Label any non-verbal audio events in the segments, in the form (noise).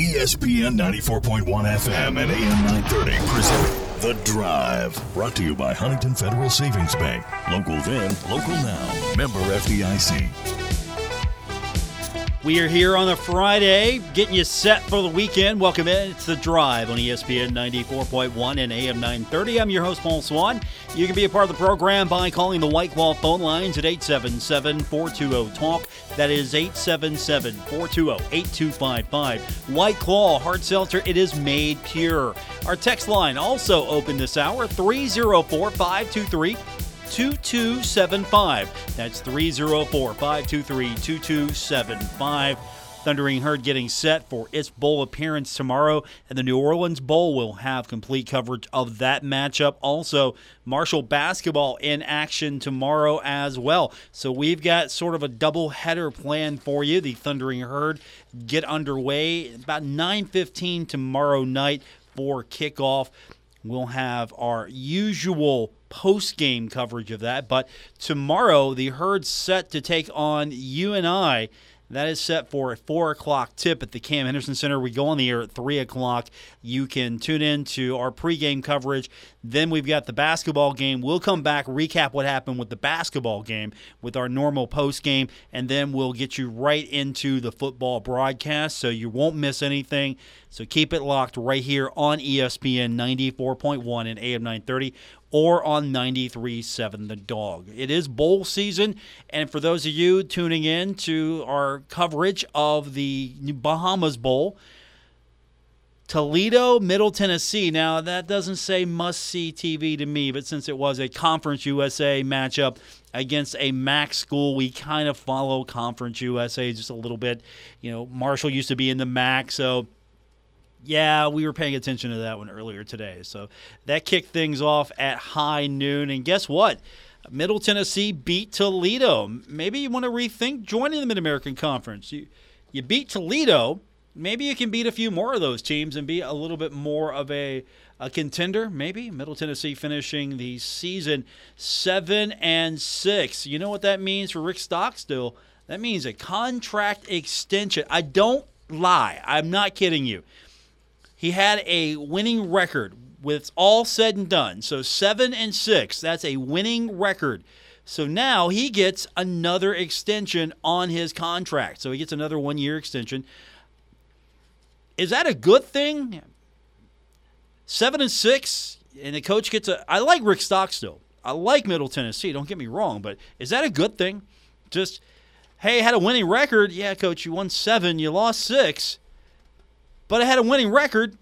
ESPN 94.1 FM and AM 930 present The Drive. Brought to you by Huntington Federal Savings Bank. Local then, local now. Member FDIC. We are here on a Friday, getting you set for the weekend. Welcome in. It's The Drive on ESPN 94.1 and AM 930. I'm your host, Paul Swann. You can be a part of the program by calling the White Claw phone lines at 877 420 TALK. That is 877 420 8255. White Claw, hard seltzer, it is made pure. Our text line also open this hour 304 523 2275. That's 304 523 2275. Thundering Herd getting set for its bowl appearance tomorrow, and the New Orleans Bowl will have complete coverage of that matchup. Also, Marshall basketball in action tomorrow as well. So we've got sort of a double header plan for you. The Thundering Herd get underway about 9:15 tomorrow night for kickoff. We'll have our usual post game coverage of that. But tomorrow, the herd's set to take on UNI. That is set for a 4 o'clock tip at the Cam Henderson Center. We go on the air at 3 o'clock. You can tune in to our pregame coverage. Then we've got the basketball game. We'll come back, recap what happened with the basketball game with our normal post game, and then we'll get you right into the football broadcast so you won't miss anything. So keep it locked right here on ESPN 94.1 and AM 930 or on 93.7 The Dog. It is bowl season, and for those of you tuning in to our coverage of the Bahamas Bowl, Toledo, Middle Tennessee. Now, that doesn't say must see TV to me, but since it was a Conference USA matchup against a MAC school, we kind of follow Conference USA just a little bit. You know, Marshall used to be in the MAC, so yeah, we were paying attention to that one earlier today. So that kicked things off at high noon. And guess what? Middle Tennessee beat Toledo. Maybe you want to rethink joining the Mid American Conference. You, you beat Toledo. Maybe you can beat a few more of those teams and be a little bit more of a, a contender. Maybe Middle Tennessee finishing the season seven and six. You know what that means for Rick Stockstill? That means a contract extension. I don't lie. I'm not kidding you. He had a winning record with all said and done. So 7 and 6, that's a winning record. So now he gets another extension on his contract. So he gets another 1-year extension. Is that a good thing? 7 and 6 and the coach gets a I like Rick Stockstill. I like Middle Tennessee, don't get me wrong, but is that a good thing? Just hey, had a winning record. Yeah, coach, you won 7, you lost 6 but I had a winning record.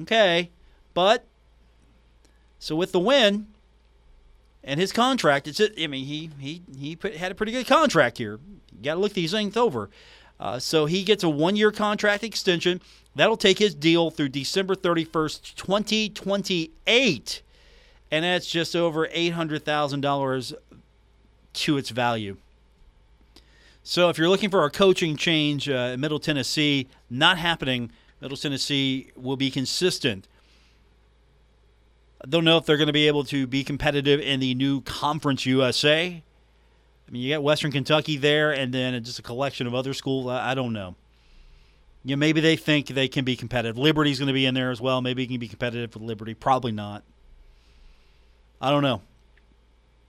Okay, but so with the win and his contract, it's I mean he he he put, had a pretty good contract here. You got to look these things over. Uh, so he gets a one-year contract extension. That'll take his deal through December 31st, 2028, and that's just over $800,000 to its value. So if you're looking for a coaching change uh, in Middle Tennessee, not happening. Middle Tennessee will be consistent. I don't know if they're going to be able to be competitive in the new Conference USA. I mean, you got Western Kentucky there, and then just a collection of other schools. I, I don't know. You know, maybe they think they can be competitive. Liberty's going to be in there as well. Maybe he can be competitive with Liberty. Probably not. I don't know.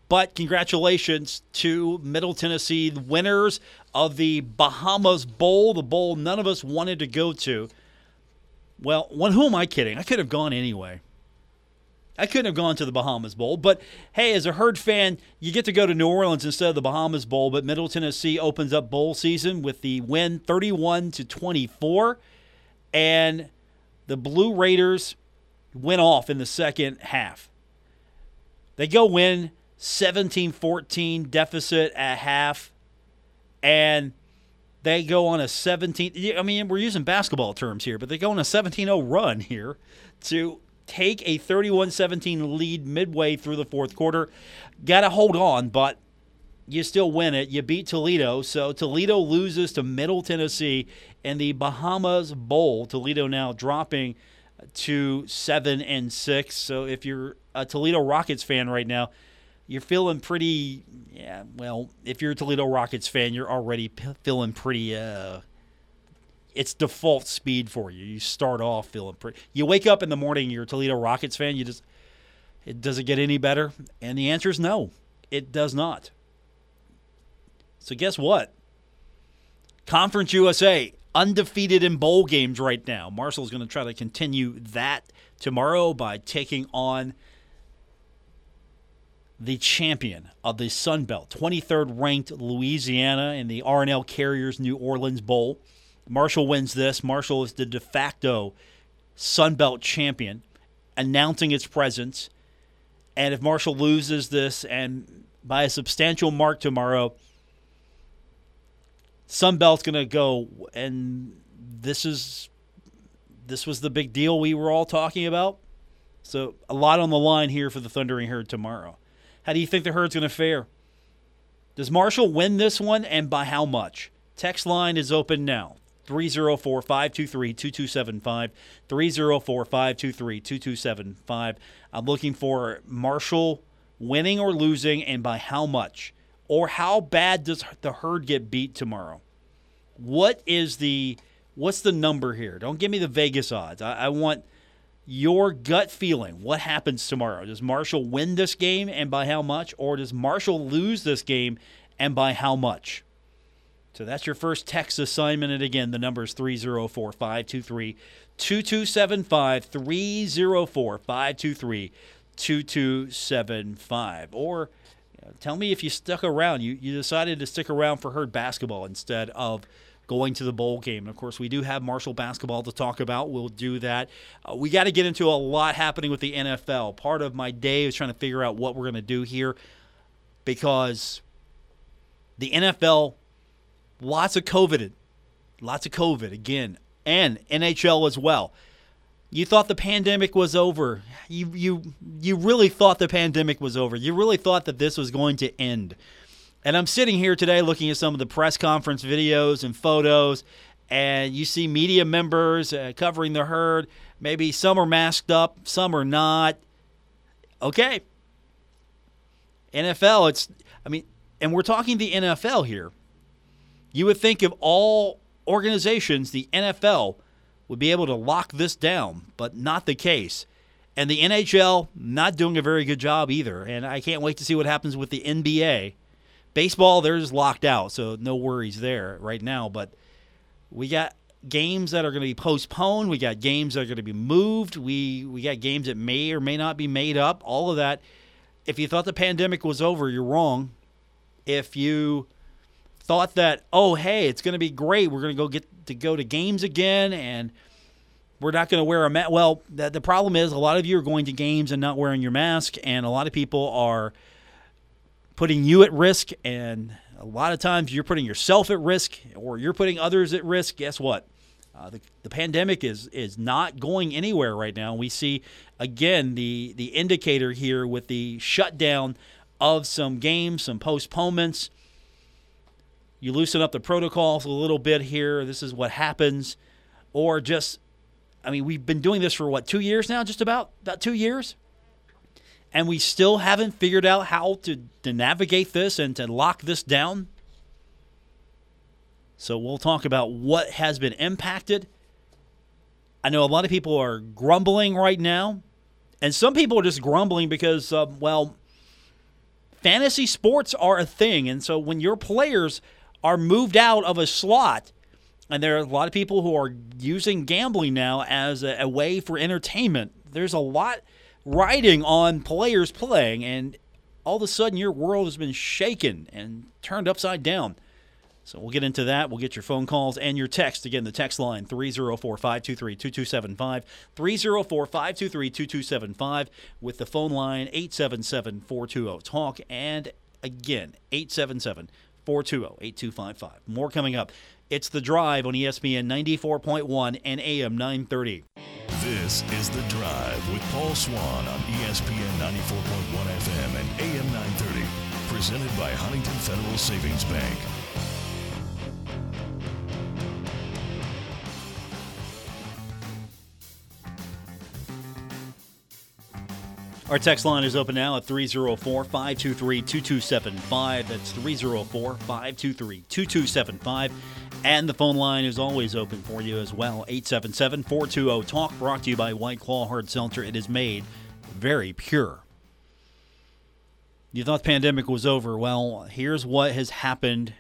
But congratulations to Middle Tennessee, the winners of the Bahamas Bowl, the bowl none of us wanted to go to. Well, when, who am I kidding? I could have gone anyway. I couldn't have gone to the Bahamas Bowl, but hey, as a herd fan, you get to go to New Orleans instead of the Bahamas Bowl. But Middle Tennessee opens up bowl season with the win 31 to 24, and the Blue Raiders went off in the second half. They go win 17 14 deficit at half, and they go on a 17 I mean, we're using basketball terms here, but they go on a 17 0 run here to take a 31 17 lead midway through the fourth quarter. Got to hold on, but you still win it. You beat Toledo. So Toledo loses to Middle Tennessee in the Bahamas Bowl. Toledo now dropping to 7 and 6. So if you're a Toledo Rockets fan right now, you're feeling pretty. Yeah, well, if you're a Toledo Rockets fan, you're already p- feeling pretty. Uh, it's default speed for you. You start off feeling pretty. You wake up in the morning, you're a Toledo Rockets fan. You just, it does it get any better? And the answer is no, it does not. So guess what? Conference USA undefeated in bowl games right now. Marshall's going to try to continue that tomorrow by taking on the champion of the Sun Belt, 23rd ranked Louisiana in the R+L Carriers New Orleans Bowl. Marshall wins this. Marshall is the de facto Sun Belt champion, announcing its presence. And if Marshall loses this and by a substantial mark tomorrow, Sun Belt's going to go and this is this was the big deal we were all talking about. So a lot on the line here for the Thundering Herd tomorrow. How do you think the Herd's going to fare? Does Marshall win this one and by how much? Text line is open now. 304 523 2275. 304 523 2275. I'm looking for Marshall winning or losing and by how much? Or how bad does the herd get beat tomorrow? What is the what's the number here? Don't give me the Vegas odds. I, I want your gut feeling. What happens tomorrow? Does Marshall win this game and by how much? Or does Marshall lose this game and by how much? So that's your first text assignment. And again, the number is 304 523 2275. 304 523 2275. Or you know, tell me if you stuck around. You, you decided to stick around for herd basketball instead of going to the bowl game. And of course, we do have Marshall basketball to talk about. We'll do that. Uh, we got to get into a lot happening with the NFL. Part of my day is trying to figure out what we're going to do here because the NFL lots of COVID, lots of COVID again, and NHL as well. You thought the pandemic was over. You you you really thought the pandemic was over. You really thought that this was going to end. And I'm sitting here today looking at some of the press conference videos and photos, and you see media members uh, covering the herd. Maybe some are masked up, some are not. Okay. NFL, it's, I mean, and we're talking the NFL here. You would think of all organizations, the NFL would be able to lock this down, but not the case. And the NHL not doing a very good job either. And I can't wait to see what happens with the NBA. Baseball, they're just locked out, so no worries there right now. But we got games that are going to be postponed. We got games that are going to be moved. We we got games that may or may not be made up. All of that. If you thought the pandemic was over, you're wrong. If you thought that, oh, hey, it's going to be great. We're going to go get to go to games again and we're not going to wear a mask. Well, the, the problem is a lot of you are going to games and not wearing your mask, and a lot of people are putting you at risk, and a lot of times you're putting yourself at risk or you're putting others at risk. Guess what? Uh, the, the pandemic is is not going anywhere right now. We see again the the indicator here with the shutdown of some games, some postponements you loosen up the protocols a little bit here. This is what happens. Or just, I mean, we've been doing this for what, two years now? Just about? About two years? And we still haven't figured out how to, to navigate this and to lock this down. So we'll talk about what has been impacted. I know a lot of people are grumbling right now. And some people are just grumbling because, uh, well, fantasy sports are a thing. And so when your players are moved out of a slot. And there are a lot of people who are using gambling now as a, a way for entertainment. There's a lot riding on players playing, and all of a sudden your world has been shaken and turned upside down. So we'll get into that. We'll get your phone calls and your text. Again, the text line 304 523 2275. 304 523 2275 with the phone line 877 420 Talk. And again, 877 420 8255. More coming up. It's The Drive on ESPN 94.1 and AM 930. This is The Drive with Paul Swann on ESPN 94.1 FM and AM 930. Presented by Huntington Federal Savings Bank. Our text line is open now at 304 523 2275. That's 304 523 2275. And the phone line is always open for you as well. 877 420 TALK, brought to you by White Claw Hard Seltzer. It is made very pure. You thought the pandemic was over. Well, here's what has happened.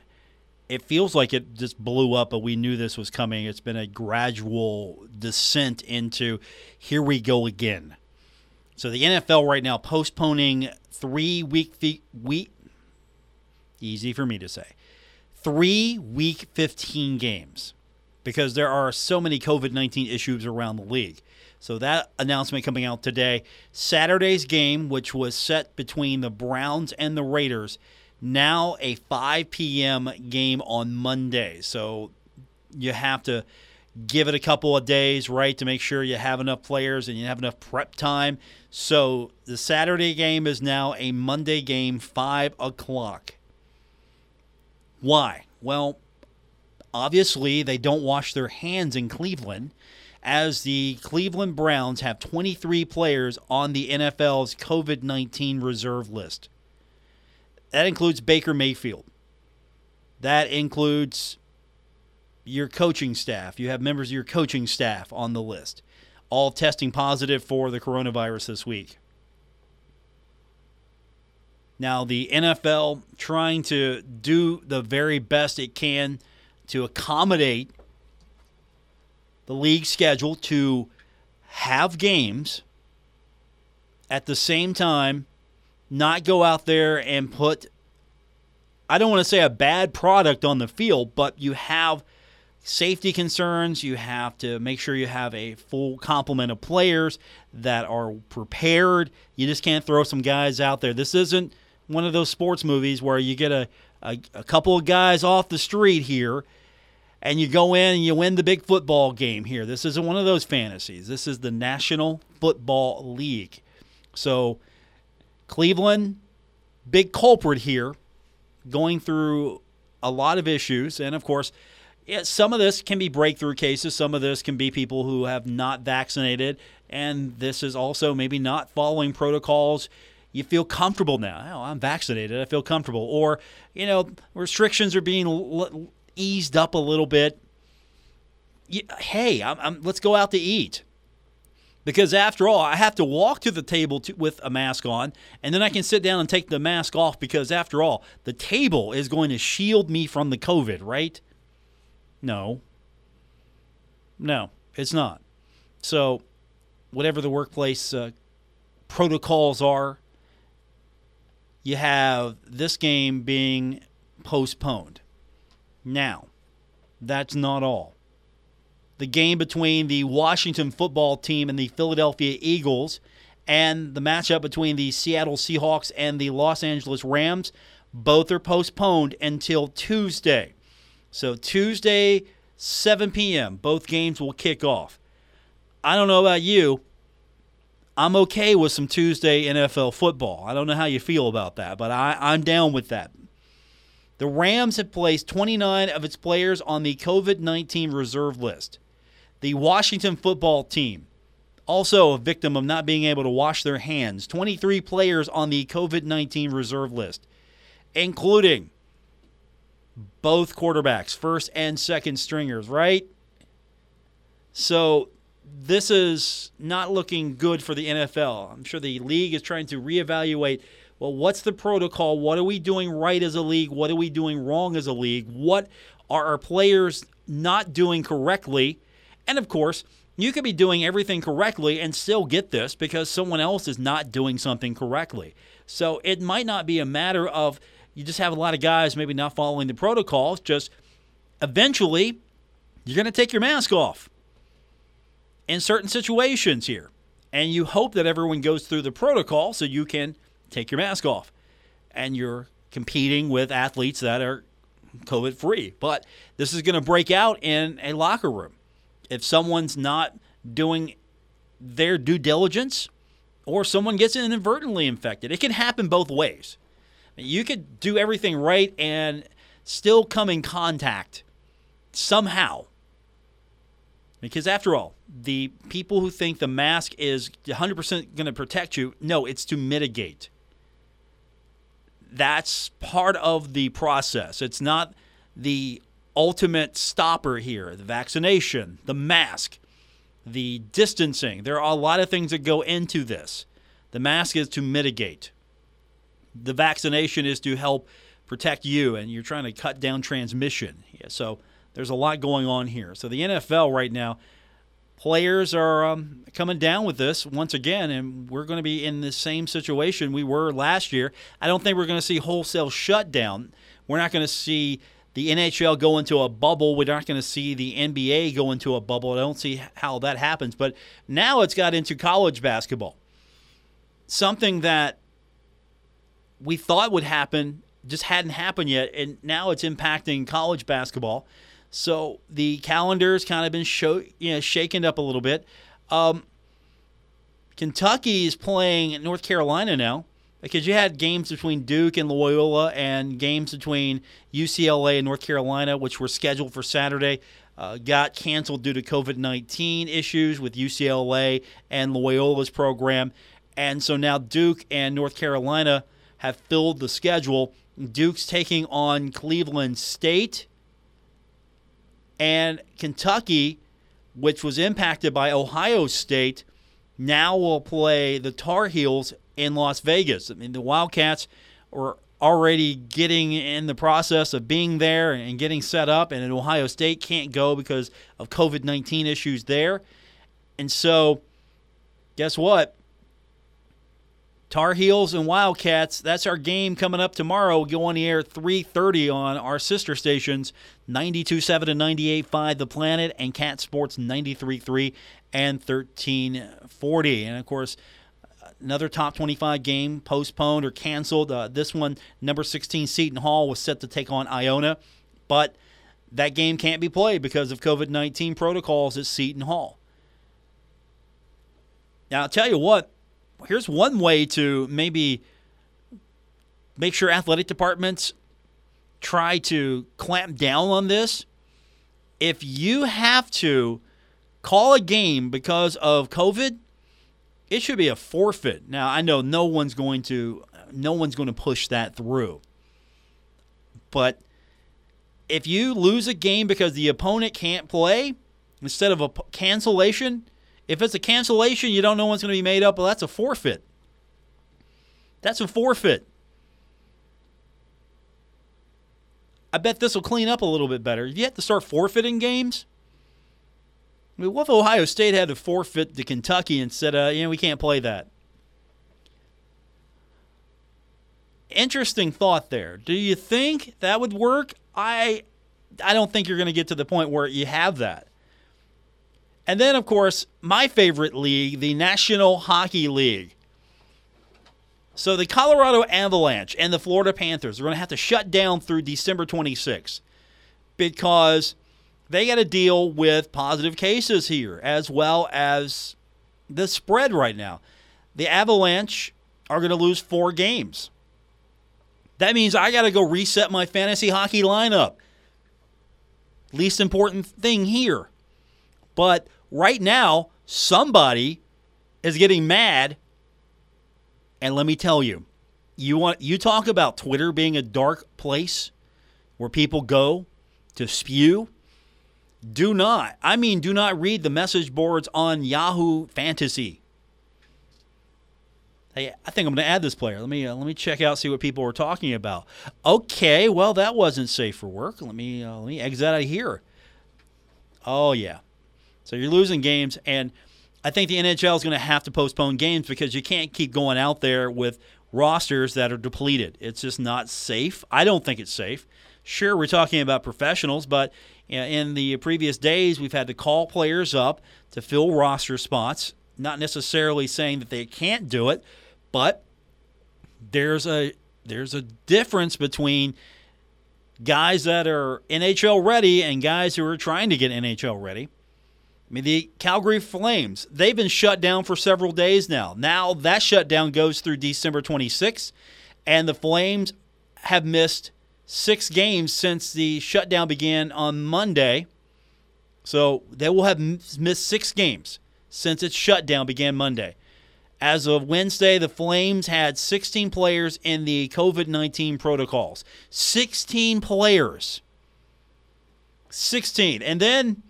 It feels like it just blew up, but we knew this was coming. It's been a gradual descent into here we go again. So the NFL right now postponing three week week easy for me to say three week 15 games because there are so many COVID 19 issues around the league. So that announcement coming out today. Saturday's game, which was set between the Browns and the Raiders, now a 5 p.m. game on Monday. So you have to give it a couple of days, right, to make sure you have enough players and you have enough prep time. So the Saturday game is now a Monday game, 5 o'clock. Why? Well, obviously, they don't wash their hands in Cleveland, as the Cleveland Browns have 23 players on the NFL's COVID 19 reserve list. That includes Baker Mayfield. That includes your coaching staff. You have members of your coaching staff on the list, all testing positive for the coronavirus this week. Now, the NFL trying to do the very best it can to accommodate the league schedule to have games at the same time, not go out there and put, I don't want to say a bad product on the field, but you have safety concerns. You have to make sure you have a full complement of players that are prepared. You just can't throw some guys out there. This isn't one of those sports movies where you get a, a, a couple of guys off the street here and you go in and you win the big football game here. This isn't one of those fantasies. This is the National Football League. So, Cleveland, big culprit here, going through a lot of issues. And of course, yeah, some of this can be breakthrough cases. Some of this can be people who have not vaccinated. And this is also maybe not following protocols you feel comfortable now. Oh, I'm vaccinated. I feel comfortable. Or, you know, restrictions are being l- eased up a little bit. You, hey, I'm, I'm, let's go out to eat. Because after all, I have to walk to the table to, with a mask on, and then I can sit down and take the mask off because, after all, the table is going to shield me from the COVID, right? No. No, it's not. So, whatever the workplace uh, protocols are, you have this game being postponed. Now, that's not all. The game between the Washington football team and the Philadelphia Eagles and the matchup between the Seattle Seahawks and the Los Angeles Rams, both are postponed until Tuesday. So, Tuesday, 7 p.m., both games will kick off. I don't know about you. I'm okay with some Tuesday NFL football. I don't know how you feel about that, but I, I'm down with that. The Rams have placed 29 of its players on the COVID 19 reserve list. The Washington football team, also a victim of not being able to wash their hands, 23 players on the COVID 19 reserve list, including both quarterbacks, first and second stringers, right? So this is not looking good for the NFL. I'm sure the league is trying to reevaluate well, what's the protocol? What are we doing right as a league? What are we doing wrong as a league? What are our players not doing correctly? And of course, you could be doing everything correctly and still get this because someone else is not doing something correctly. So it might not be a matter of you just have a lot of guys maybe not following the protocols, just eventually you're going to take your mask off in certain situations here. And you hope that everyone goes through the protocol so you can take your mask off. And you're competing with athletes that are COVID free. But this is going to break out in a locker room. If someone's not doing their due diligence or someone gets inadvertently infected, it can happen both ways. You could do everything right and still come in contact somehow because after all, the people who think the mask is 100% going to protect you, no, it's to mitigate. That's part of the process. It's not the ultimate stopper here the vaccination, the mask, the distancing. There are a lot of things that go into this. The mask is to mitigate, the vaccination is to help protect you, and you're trying to cut down transmission. Yeah, so there's a lot going on here. So the NFL right now, players are um, coming down with this once again, and we're going to be in the same situation we were last year. I don't think we're going to see wholesale shutdown. We're not going to see the NHL go into a bubble. We're not going to see the NBA go into a bubble. I don't see how that happens. But now it's got into college basketball. Something that we thought would happen just hadn't happened yet, and now it's impacting college basketball. So the calendar's kind of been show, you know, shaken up a little bit. Um, Kentucky is playing North Carolina now because you had games between Duke and Loyola and games between UCLA and North Carolina, which were scheduled for Saturday, uh, got canceled due to COVID 19 issues with UCLA and Loyola's program. And so now Duke and North Carolina have filled the schedule. Duke's taking on Cleveland State. And Kentucky, which was impacted by Ohio State, now will play the Tar Heels in Las Vegas. I mean, the Wildcats are already getting in the process of being there and getting set up, and Ohio State can't go because of COVID 19 issues there. And so, guess what? Tar Heels and Wildcats. That's our game coming up tomorrow. We'll go on the air at 3:30 on our sister stations 92.7 and 98.5 The Planet and Cat Sports 93.3 and 1340. And of course, another top 25 game postponed or canceled. Uh, this one, number 16 Seton Hall was set to take on Iona, but that game can't be played because of COVID 19 protocols at Seton Hall. Now, I'll tell you what, here's one way to maybe make sure athletic departments try to clamp down on this. If you have to call a game because of COVID, it should be a forfeit. Now, I know no one's going to no one's going to push that through. But if you lose a game because the opponent can't play instead of a cancellation, if it's a cancellation, you don't know what's going to be made up, well, that's a forfeit. That's a forfeit. I bet this will clean up a little bit better. If you have to start forfeiting games, I mean, what if Ohio State had to forfeit to Kentucky and said, uh, you know, we can't play that? Interesting thought there. Do you think that would work? I I don't think you're going to get to the point where you have that. And then, of course, my favorite league, the National Hockey League. So the Colorado Avalanche and the Florida Panthers are going to have to shut down through December 26th because they got to deal with positive cases here as well as the spread right now. The Avalanche are going to lose four games. That means I got to go reset my fantasy hockey lineup. Least important thing here. But right now, somebody is getting mad. And let me tell you, you want you talk about Twitter being a dark place where people go to spew. Do not, I mean, do not read the message boards on Yahoo Fantasy. Hey, I think I'm going to add this player. Let me uh, let me check out see what people are talking about. Okay, well that wasn't safe for work. Let me uh, let me exit out of here. Oh yeah, so you're losing games, and I think the NHL is going to have to postpone games because you can't keep going out there with rosters that are depleted. It's just not safe. I don't think it's safe. Sure, we're talking about professionals, but in the previous days, we've had to call players up to fill roster spots. Not necessarily saying that they can't do it, but there's a there's a difference between guys that are NHL ready and guys who are trying to get NHL ready. I mean, the Calgary Flames, they've been shut down for several days now. Now that shutdown goes through December 26th, and the Flames have missed six games since the shutdown began on Monday. So they will have missed six games since its shutdown began Monday. As of Wednesday, the Flames had 16 players in the COVID 19 protocols. 16 players. 16. And then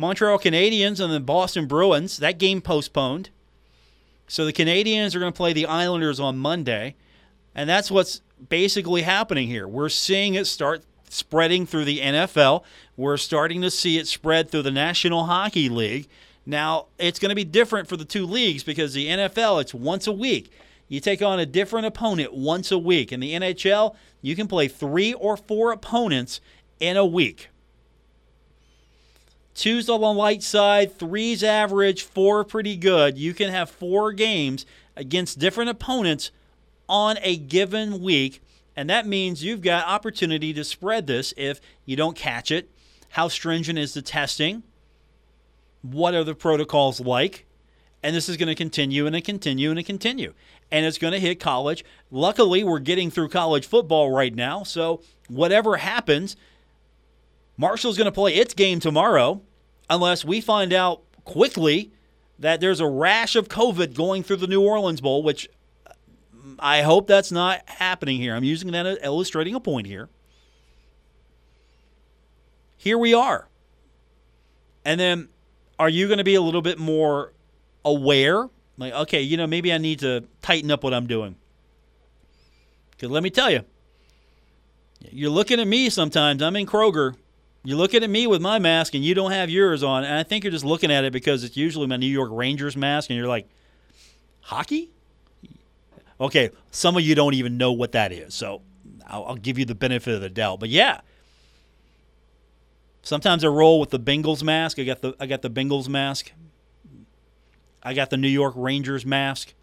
Montreal Canadiens and the Boston Bruins, that game postponed. So the Canadiens are going to play the Islanders on Monday. And that's what's basically happening here. We're seeing it start spreading through the NFL. We're starting to see it spread through the National Hockey League. Now, it's going to be different for the two leagues because the NFL, it's once a week. You take on a different opponent once a week. In the NHL, you can play three or four opponents in a week. Two's on the light side, three's average, four pretty good. You can have four games against different opponents on a given week, and that means you've got opportunity to spread this if you don't catch it. How stringent is the testing? What are the protocols like? And this is going to continue and continue and continue. And it's going to hit college. Luckily, we're getting through college football right now. So, whatever happens, Marshall's going to play its game tomorrow unless we find out quickly that there's a rash of COVID going through the New Orleans Bowl, which uh, I hope that's not happening here. I'm using that as illustrating a point here. Here we are. And then are you going to be a little bit more aware? Like, okay, you know, maybe I need to tighten up what I'm doing. Because let me tell you, you're looking at me sometimes. I'm in Kroger you're looking at me with my mask and you don't have yours on, and I think you're just looking at it because it's usually my New York Rangers mask, and you're like, hockey? Okay, some of you don't even know what that is, so I'll, I'll give you the benefit of the doubt. But yeah, sometimes I roll with the Bengals mask. I got the I got the Bengals mask. I got the New York Rangers mask.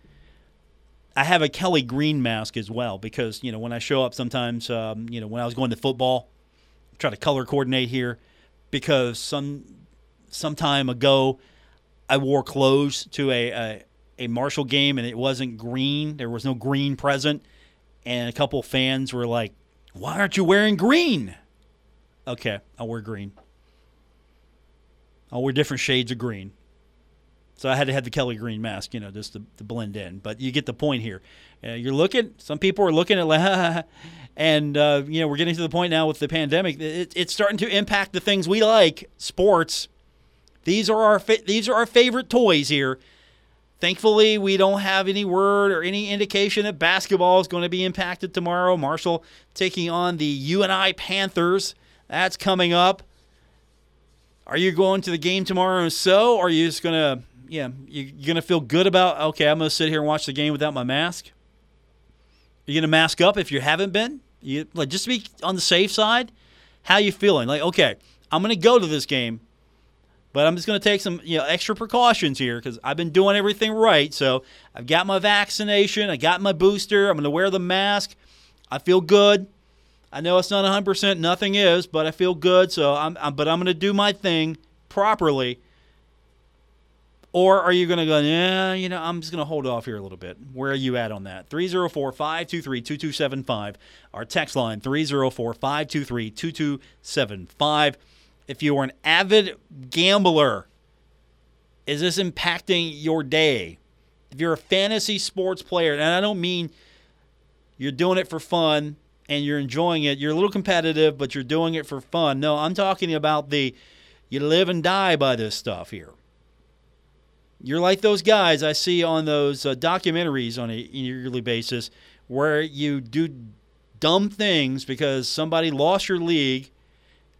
I have a Kelly Green mask as well because you know when I show up sometimes, um, you know when I was going to football try to color coordinate here because some some time ago I wore clothes to a, a, a Marshall game and it wasn't green. There was no green present, and a couple fans were like, "Why aren't you wearing green?" Okay, I'll wear green. I'll wear different shades of green. So I had to have the Kelly Green mask, you know, just to, to blend in. But you get the point here. Uh, you're looking. Some people are looking at (laughs) and uh, you know, we're getting to the point now with the pandemic. It, it's starting to impact the things we like, sports. These are our fa- these are our favorite toys here. Thankfully, we don't have any word or any indication that basketball is going to be impacted tomorrow. Marshall taking on the UNI Panthers. That's coming up. Are you going to the game tomorrow? So, are you just going to yeah, you, are gonna feel good about okay. I'm gonna sit here and watch the game without my mask. Are you gonna mask up if you haven't been? You like just to be on the safe side. How you feeling? Like okay, I'm gonna go to this game, but I'm just gonna take some you know extra precautions here because I've been doing everything right. So I've got my vaccination, I got my booster. I'm gonna wear the mask. I feel good. I know it's not 100%, nothing is, but I feel good. So I'm, I'm but I'm gonna do my thing properly or are you going to go, yeah, you know, I'm just going to hold off here a little bit? Where are you at on that? 304 523 2275. Our text line 304 523 2275. If you are an avid gambler, is this impacting your day? If you're a fantasy sports player, and I don't mean you're doing it for fun and you're enjoying it, you're a little competitive, but you're doing it for fun. No, I'm talking about the you live and die by this stuff here. You're like those guys I see on those uh, documentaries on a yearly basis where you do dumb things because somebody lost your league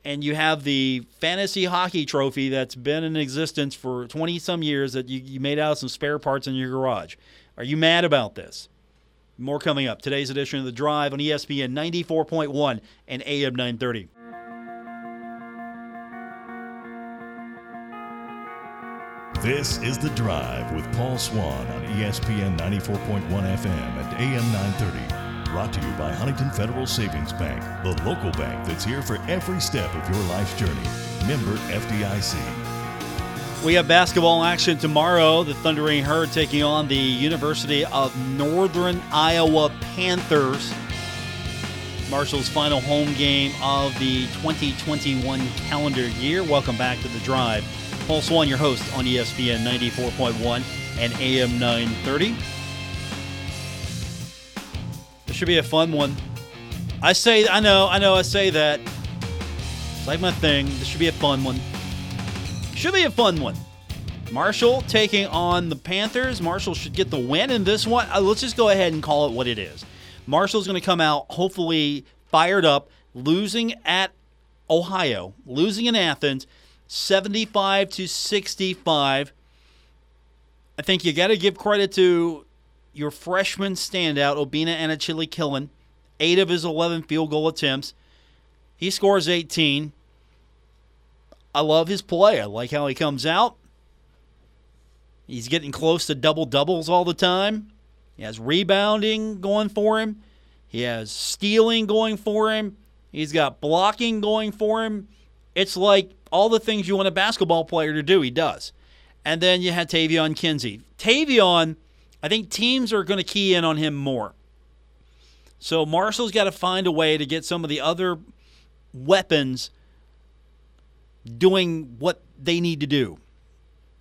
and you have the fantasy hockey trophy that's been in existence for 20 some years that you, you made out of some spare parts in your garage. Are you mad about this? More coming up. Today's edition of The Drive on ESPN 94.1 and AM 930. This is The Drive with Paul Swann on ESPN 94.1 FM and AM 930. Brought to you by Huntington Federal Savings Bank, the local bank that's here for every step of your life's journey. Member FDIC. We have basketball action tomorrow. The Thundering Herd taking on the University of Northern Iowa Panthers. Marshall's final home game of the 2021 calendar year. Welcome back to the drive. Paul Swann, your host on ESPN 94.1 and AM 930. This should be a fun one. I say, I know, I know, I say that. It's like my thing. This should be a fun one. Should be a fun one. Marshall taking on the Panthers. Marshall should get the win in this one. Uh, let's just go ahead and call it what it is. Marshall's going to come out hopefully fired up, losing at Ohio, losing in Athens, 75 to 65. I think you got to give credit to your freshman standout, Obinna Anochili-Killen. Eight of his 11 field goal attempts. He scores 18. I love his play. I like how he comes out. He's getting close to double doubles all the time. He has rebounding going for him. He has stealing going for him. He's got blocking going for him. It's like all the things you want a basketball player to do, he does. And then you had Taevion Kinsey. Taevion, I think teams are going to key in on him more. So Marshall's got to find a way to get some of the other weapons doing what they need to do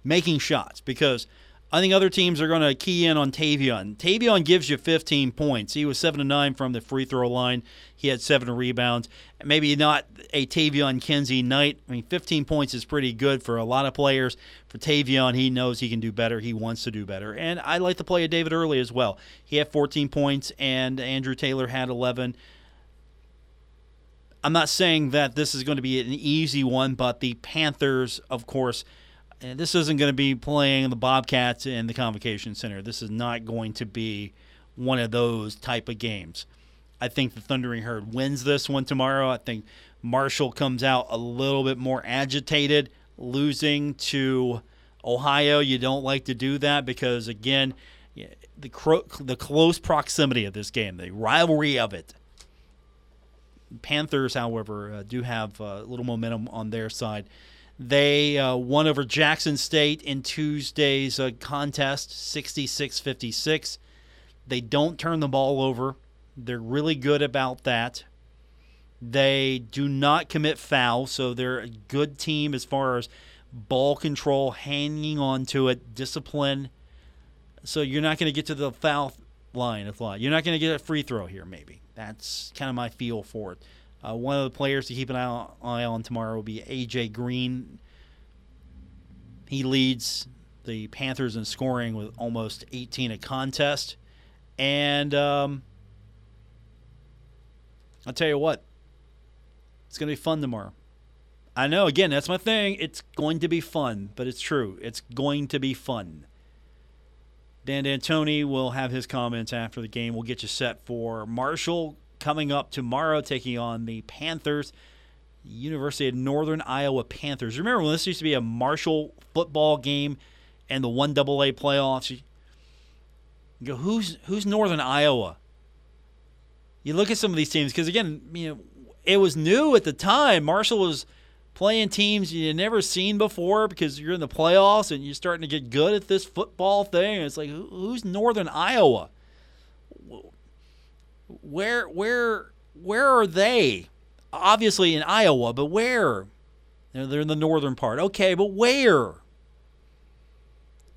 making shots because I think other teams are going to key in on Taevion. Taevion gives you 15 points. He was 7 to 9 from the free throw line. He had 7 rebounds. Maybe not a Taevion Kinsey night. I mean, 15 points is pretty good for a lot of players. For Taevion, he knows he can do better. He wants to do better. And I like the play of David Early as well. He had 14 points, and Andrew Taylor had 11. I'm not saying that this is going to be an easy one, but the Panthers, of course, and this isn't going to be playing the Bobcats in the Convocation Center. This is not going to be one of those type of games. I think the Thundering Herd wins this one tomorrow. I think Marshall comes out a little bit more agitated, losing to Ohio. You don't like to do that because, again, the cro- the close proximity of this game, the rivalry of it. Panthers, however, uh, do have a little momentum on their side. They uh, won over Jackson State in Tuesday's uh, contest, 66 56. They don't turn the ball over. They're really good about that. They do not commit fouls, so they're a good team as far as ball control, hanging on to it, discipline. So you're not going to get to the foul line a lot. You're not going to get a free throw here, maybe. That's kind of my feel for it. Uh, one of the players to keep an eye on tomorrow will be AJ Green. He leads the Panthers in scoring with almost 18 a contest. And um, I'll tell you what, it's going to be fun tomorrow. I know, again, that's my thing. It's going to be fun, but it's true. It's going to be fun. Dan D'Antoni will have his comments after the game. We'll get you set for Marshall coming up tomorrow, taking on the Panthers. University of Northern Iowa Panthers. Remember when this used to be a Marshall football game and the one double A playoffs? You go, who's who's Northern Iowa? You look at some of these teams because again, you know, it was new at the time. Marshall was playing teams you never seen before because you're in the playoffs and you're starting to get good at this football thing. It's like who's Northern Iowa? Where where where are they? Obviously in Iowa, but where? They're in the northern part. Okay, but where?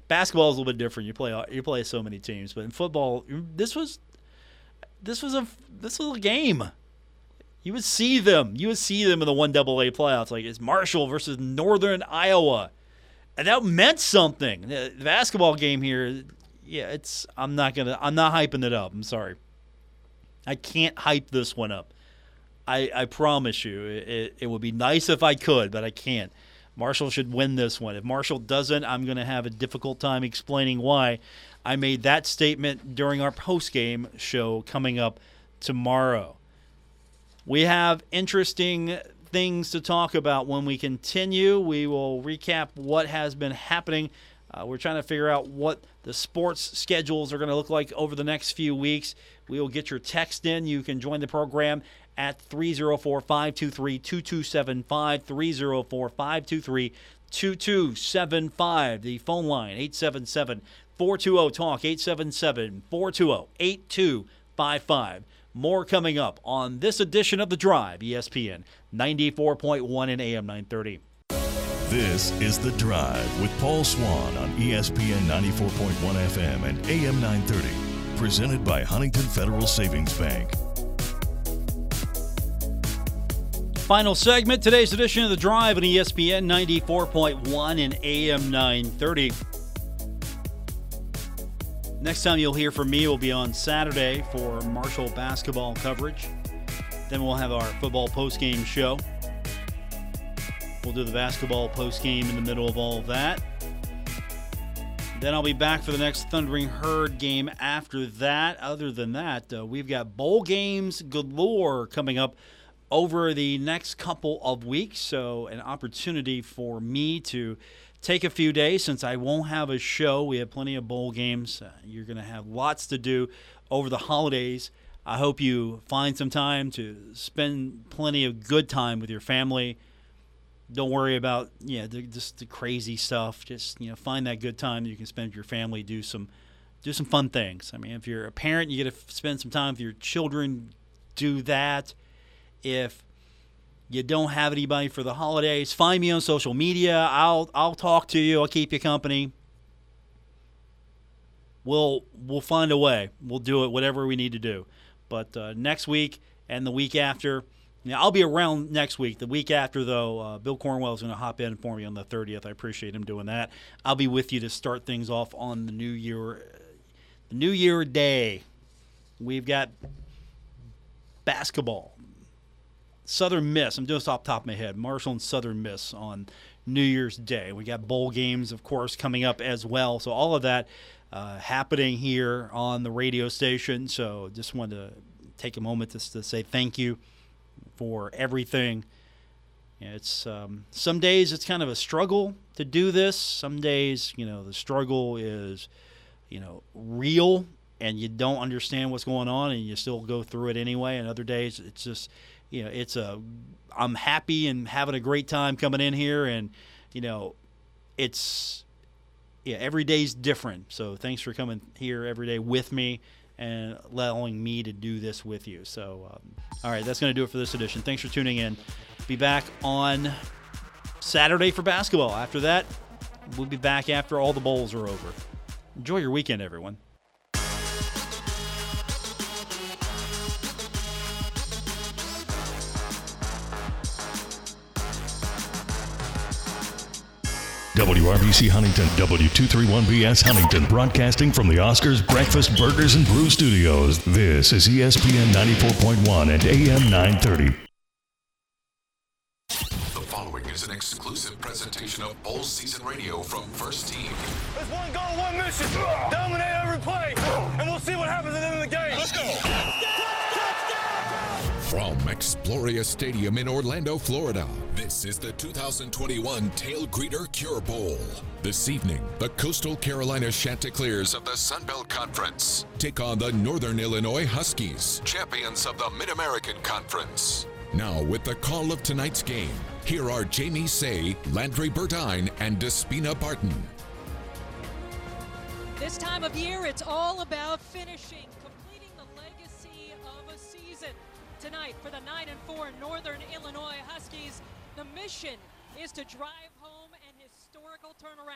Basketball is a little bit different. You play you play so many teams, but in football, this was this was a this was a game. You would see them. You would see them in the one double A playoffs. Like it's Marshall versus Northern Iowa, and that meant something. The basketball game here, yeah, it's. I'm not gonna. I'm not hyping it up. I'm sorry. I can't hype this one up. I, I promise you, it, it would be nice if I could, but I can't. Marshall should win this one. If Marshall doesn't, I'm going to have a difficult time explaining why I made that statement during our post game show coming up tomorrow. We have interesting things to talk about when we continue. We will recap what has been happening. Uh, we're trying to figure out what the sports schedules are going to look like over the next few weeks. We will get your text in. You can join the program at 304 523 2275. 304 523 2275. The phone line 877 420 Talk 877 420 8255. More coming up on this edition of The Drive, ESPN 94.1 and AM 930. This is The Drive with Paul Swann on ESPN 94.1 FM and AM 930 presented by Huntington Federal Savings Bank. Final segment, today's edition of The Drive on ESPN 94.1 and AM 930. Next time you'll hear from me will be on Saturday for Marshall basketball coverage. Then we'll have our football postgame show. We'll do the basketball post game in the middle of all of that. Then I'll be back for the next Thundering Herd game after that. Other than that, uh, we've got bowl games galore coming up over the next couple of weeks. So, an opportunity for me to take a few days since I won't have a show. We have plenty of bowl games. Uh, you're going to have lots to do over the holidays. I hope you find some time to spend plenty of good time with your family don't worry about yeah the, just the crazy stuff. Just you know find that good time you can spend with your family. Do some do some fun things. I mean, if you're a parent, you get to spend some time with your children. Do that. If you don't have anybody for the holidays, find me on social media. I'll I'll talk to you. I'll keep you company. We'll we'll find a way. We'll do it whatever we need to do. But uh, next week and the week after now, I'll be around next week. The week after, though, uh, Bill Cornwell is going to hop in for me on the 30th. I appreciate him doing that. I'll be with you to start things off on the New Year, the New Year Day. We've got basketball, Southern Miss. I'm just off top of my head. Marshall and Southern Miss on New Year's Day. We got bowl games, of course, coming up as well. So all of that uh, happening here on the radio station. So just wanted to take a moment just to say thank you for everything. It's um, some days it's kind of a struggle to do this. Some days, you know, the struggle is, you know, real, and you don't understand what's going on, and you still go through it anyway. And other days, it's just, you know, it's a, I'm happy and having a great time coming in here, and you know, it's, yeah, every day's different. So thanks for coming here every day with me and allowing me to do this with you. So, um, all right, that's going to do it for this edition. Thanks for tuning in. Be back on Saturday for basketball. After that, we'll be back after all the bowls are over. Enjoy your weekend, everyone. WRBC Huntington, W231BS Huntington, broadcasting from the Oscars Breakfast Burgers and Brew Studios. This is ESPN 94.1 and AM 930. The following is an exclusive presentation of Bowl Season Radio from First Team. It's one goal, one mission. Dominate every play, and we'll see what happens at the end of the game. Let's go. From Exploria Stadium in Orlando, Florida, this is the 2021 Tailgreeter Cure Bowl. This evening, the Coastal Carolina Chanticleers of the Sun Belt Conference take on the Northern Illinois Huskies, champions of the Mid American Conference. Now, with the call of tonight's game, here are Jamie Seh, Landry Burdine, and Despina Barton. This time of year, it's all about finishing tonight for the 9 and 4 Northern Illinois Huskies. The mission is to drive home an historical turnaround.